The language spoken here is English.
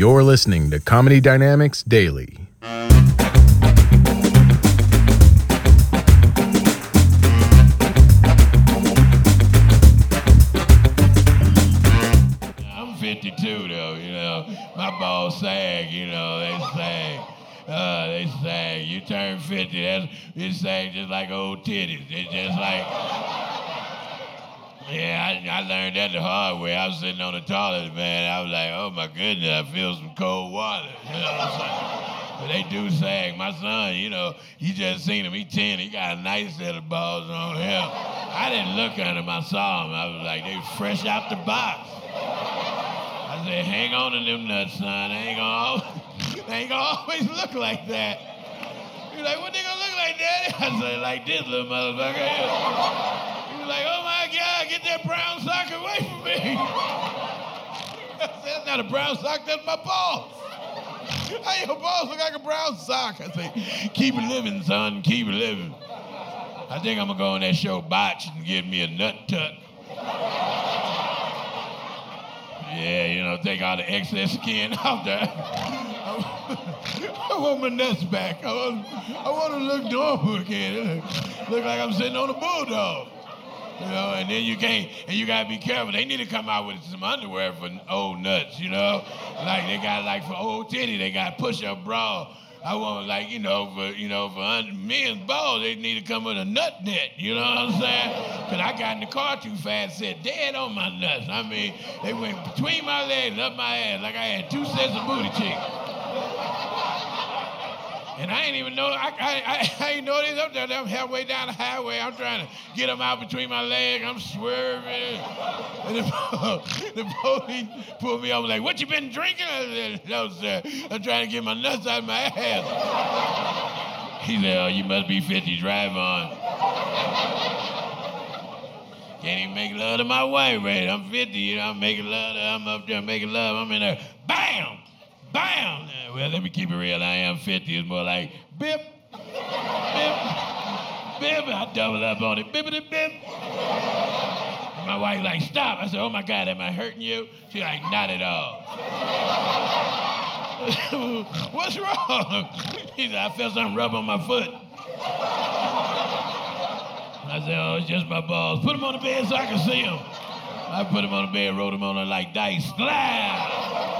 You're listening to Comedy Dynamics Daily. I'm 52 though, you know. My balls sag, you know. They sag. Uh, they sag. You turn 50, that's it sag just like old titties. It's just like. Yeah, I, I learned that the hard way. I was sitting on the toilet, man. I was like, oh my goodness, I feel some cold water. You know what I'm saying? But they do sag. My son, you know, you just seen him. He 10. He got a nice set of balls on him. I didn't look at him. I saw him. I was like, they fresh out the box. I said, hang on to them nuts, son. They ain't gonna, they ain't gonna always look like that. You're like, what they gonna look like, daddy? I said, like this little motherfucker. He was like, oh my get that brown sock away from me. I said, that's not a brown sock, that's my balls. How your balls look like a brown sock? I say, keep it living, son, keep it living. I think I'm gonna go on that show Botch and give me a nut tuck. Yeah, you know, take all the excess skin out there. I want my nuts back. I want, I want to look normal again. Look like I'm sitting on a bulldog. You know, and then you can't, and you gotta be careful. They need to come out with some underwear for old nuts, you know? Like they got like for old titty, they got push-up bra. I want like, you know, for you know, for un- men's balls, they need to come with a nut net, you know what I'm saying? Cause I got in the car too fast, said dead on my nuts. I mean, they went between my legs up my ass, like I had two sets of booty cheeks. And I ain't even know, I, I, I, I ain't know these up there. I'm halfway down the highway. I'm trying to get them out between my legs. I'm swerving. And the, the police pulled me over like, what you been drinking? I said, no, sir. I'm trying to get my nuts out of my ass. He said, oh, you must be 50. Drive on. Can't even make love to my wife, right? I'm 50, you know, I'm making love to, I'm up there making love. I'm in there, bam, bam. Well, let me keep it real. I am 50. It's more like, bip, bip, bip. I double up on it, bippity bip. My wife like, stop. I said, oh my God, am I hurting you? She like, not at all. What's wrong? He said, I felt something rub on my foot. I said, oh, it's just my balls. Put them on the bed so I can see them. I put them on the bed, rolled them on like dice. Slap!